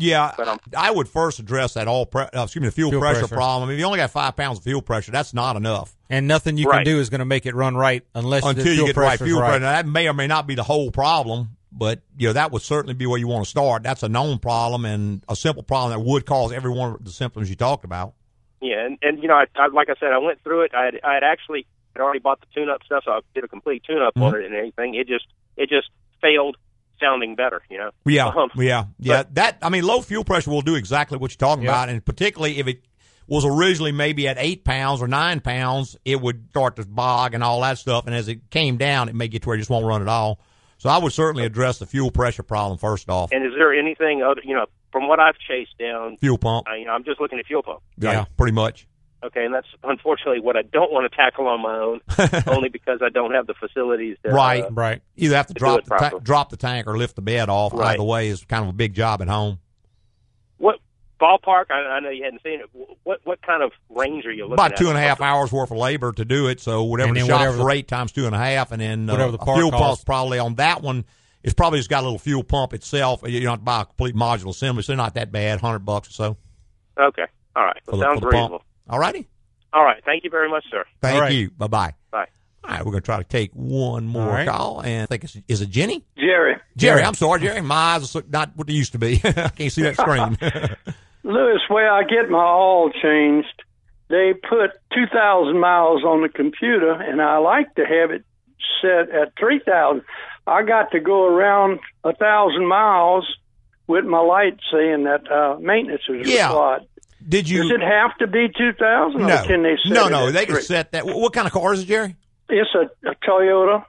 Yeah, But, um, I would first address that all. Pre- uh, excuse me, the fuel, Fuel pressure, pressure. problem. If you only got five pounds of fuel pressure, that's not enough And nothing you Right. can do is going to make it run right unless the until fuel you get the right fuel right. pressure. Now, that may or may not be the whole problem, but you know that would certainly be where you want to start. That's a known problem and a simple problem that would cause every one of the symptoms you talked about. Yeah, and and you know, I, I like I said, I went through it. I had I had actually had already bought the tune-up stuff, so I did a complete tune-up on Mhm. it and everything. It just it just failed sounding better. You know. Yeah, Um, yeah, yeah. that I mean, low fuel pressure will do exactly what you're talking Yeah. about, and particularly if it was originally maybe at eight pounds or nine pounds, it would start to bog and all that stuff. And as it came down, it may get to where it just won't run at all. So I would certainly address the fuel pressure problem first off. And is there anything other? You know, from what I've chased down, Fuel pump, I, you know, I'm just looking at fuel pump. yeah, pretty much. Okay, and that's unfortunately what I don't want to tackle on my own, only because I don't have the facilities. To, right, uh, right. Either have to, to drop the ta- drop the tank or lift the bed off. Right. Either way is kind of a big job at home. What ballpark? I, I know you hadn't seen it. What what kind of range are you looking About at? two and a half hours worth of labor to do it. So whatever And the then whatever rate times two and a half, and then uh, Whatever the fuel costs. pump's probably on that one. It's probably just got a little fuel pump itself. You don't have to buy a complete modular assembly, so they're not that bad. Hundred bucks or so. Okay, all right. for Well, the- sounds for the pump. reasonable. All righty. All right, thank you very much, sir. Thank All right. you. Bye bye. Bye. All right, we're going to try to take one more All right. call, and I think it's is it Jenny? Jerry. Jerry, I'm sorry, Jerry. My eyes are not what they used to be. I can't see that screen. Louis, where I get my oil changed, they put 2,000 miles on the computer, and I like to have it set at 3,000. I got to go around a thousand miles with my light saying that uh, maintenance is Yeah. required. Did you? Does it have to be 2,000, no, or can they set no, no. at They can set that. What kind of car is it, Jerry? It's a, a Toyota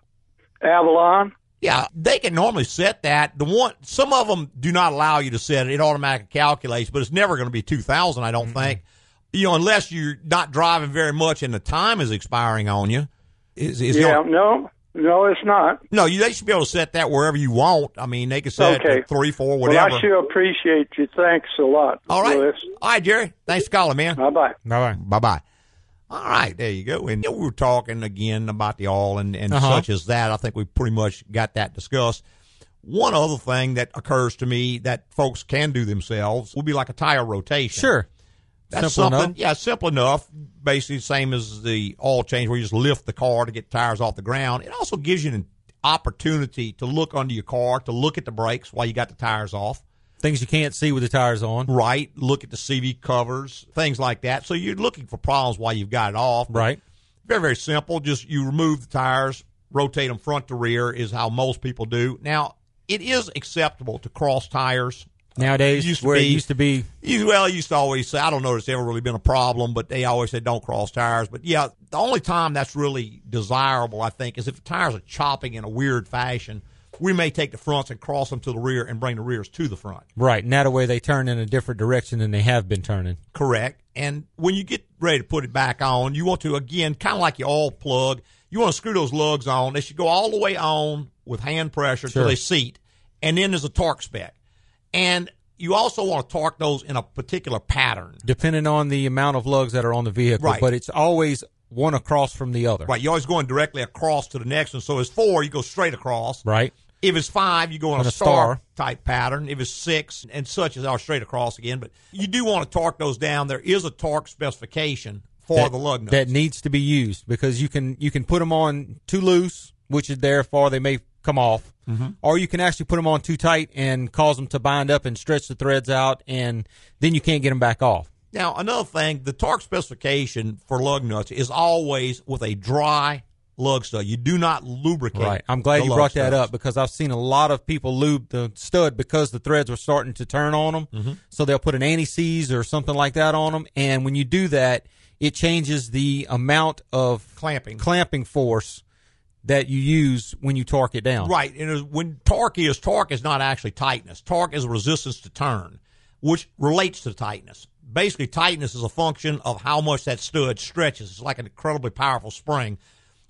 Avalon. Yeah, they can normally set that. The one, some of them do not allow you to set it. It automatically calculates, but it's never going to be two thousand. I don't think. You know, unless you're not driving very much and the time is expiring on you. Is, is yeah, not- no, no, it's not. no, you, they should be able to set that wherever you want. I mean, they can set Okay. it to three, four, whatever. Well, whatever. I sure appreciate you. Thanks a lot. All right. Louis. All right, Jerry. Thanks for calling, man. Bye bye. Bye-bye. Bye bye. All right, there you go. And we were talking again about the oil and, and Uh-huh. such as that. I think we pretty much got that discussed. One other thing that occurs to me that folks can do themselves would be like a tire rotation. Sure. That's Simple something, enough. yeah, simple enough. Basically, the same as the oil change where you just lift the car to get tires off the ground. It also gives you an opportunity to look under your car, to look at the brakes while you got the tires off. Things you can't see with the tires on. Right. Look at the CV covers, things like that. So you're looking for problems while you've got it off. Right. Very, very simple. Just you remove the tires, rotate them front to rear is how most people do. Now, it is acceptable to cross tires. Nowadays, used to where be- it used to be, well, it used to always say, I don't know if it's ever really been a problem, but they always said don't cross tires. But yeah, the only time that's really desirable, I think, is if the tires are chopping in a weird fashion. We may take the fronts and cross them to the rear and bring the rears to the front. right. and that way they turn in a different direction than they have been turning. Correct. And when you get ready to put it back on, you want to, again, kind of like your oil plug, you want to screw those lugs on. They should go all the way on with hand pressure Sure. till they seat. And then there's a torque spec. And you also want to torque those in a particular pattern. depending on the amount of lugs that are on the vehicle. Right. But it's always one across from the other. Right. You're always going directly across to the next one. So it's four, you go straight across. Right. If it's five, you go on, On a, star, star. type pattern. If it's six and such as are straight across again. But you do want to torque those down. There is a torque specification for that, the lug nuts. that needs to be used because you can you can put them on too loose, which is therefore they may come off, Mhm. or you can actually put them on too tight and cause them to bind up and stretch the threads out, and then you can't get them back off. Now, another thing, the torque specification for lug nuts is always with a dry lug stud. You do not lubricate. Right. I'm glad you brought that studs. up because I've seen a lot of people lube the stud because the threads were starting to turn on them. Mhm. So they'll put an anti-seize or something like that on them, and when you do that, it changes the amount of clamping clamping force that you use when you torque it down. Right. And when torque is, torque is not actually tightness. Torque is resistance to turn, which relates to tightness. Basically, tightness is a function of how much that stud stretches. It's like an incredibly powerful spring.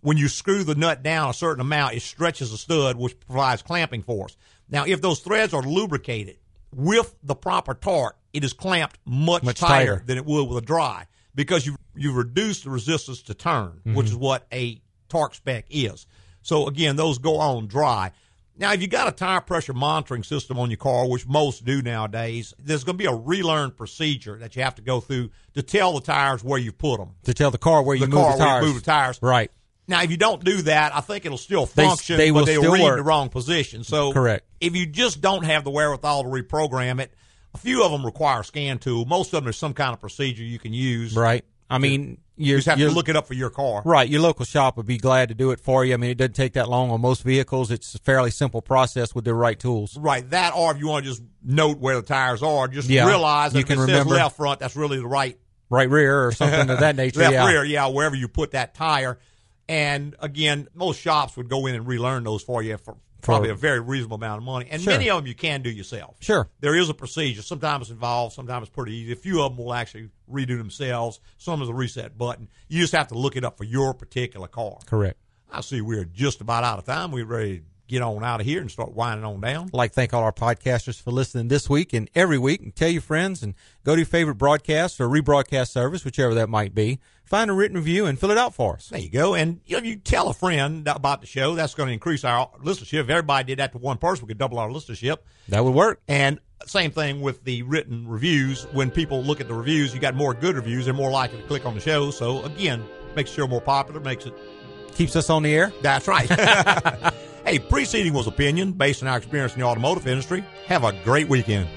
When you screw the nut down a certain amount, it stretches the stud, which provides clamping force. Now, if those threads are lubricated with the proper torque, it is clamped much, Much tighter, tighter. than it would with a dry because you you reduce the resistance to turn, which Mhm. is what a torque spec is. So again, those go on dry. Now, if you got a tire pressure monitoring system on your car, which most do nowadays, there's going to be a relearned procedure that you have to go through to tell the tires where you put them. To tell the car where you The move car the where you tires. move the tires. Right. Now, if you don't do that, I think it'll still function, they but will they'll read work. the wrong position. So, Correct. If you just don't have the wherewithal to reprogram it, a few of them require a scan tool. Most of them, there's some kind of procedure you can use. Right. I mean, you just have to look it up for your car. Right. Your local shop would be glad to do it for you. I mean, it doesn't take that long on most vehicles. It's a fairly simple process with the right tools. Right. That, or if you want to just note where the tires are, just Yeah. realize that You if can it remember. says left front, that's really the right Right rear or something of that nature. left yeah. rear, yeah, wherever you put that tire. And again, most shops would go in and relearn those for you for probably a very reasonable amount of money. And Sure. many of them you can do yourself. Sure. There is a procedure. Sometimes it's involved, sometimes it's pretty easy. A few of them will actually redo themselves. Some is a reset button. You just have to look it up for your particular car. Correct. I see we're just about out of time. We're ready to get on out of here and start winding on down. I'd like to thank all our podcasters for listening this week and every week. And tell your friends and go to your favorite broadcast or rebroadcast service, whichever that might be. Find a written review and fill it out for us. There you go. And you know, you tell a friend about the show. That's going to increase our listenership. If everybody did that to one person, we could double our listenership. That would work. And same thing with the written reviews. When people look at the reviews, you got more good reviews. They're more likely to click on the show. So again, makes the show more popular. Makes it. Keeps us on the air. That's right. hey, preceding was opinion based on our experience in the automotive industry. Have a great weekend.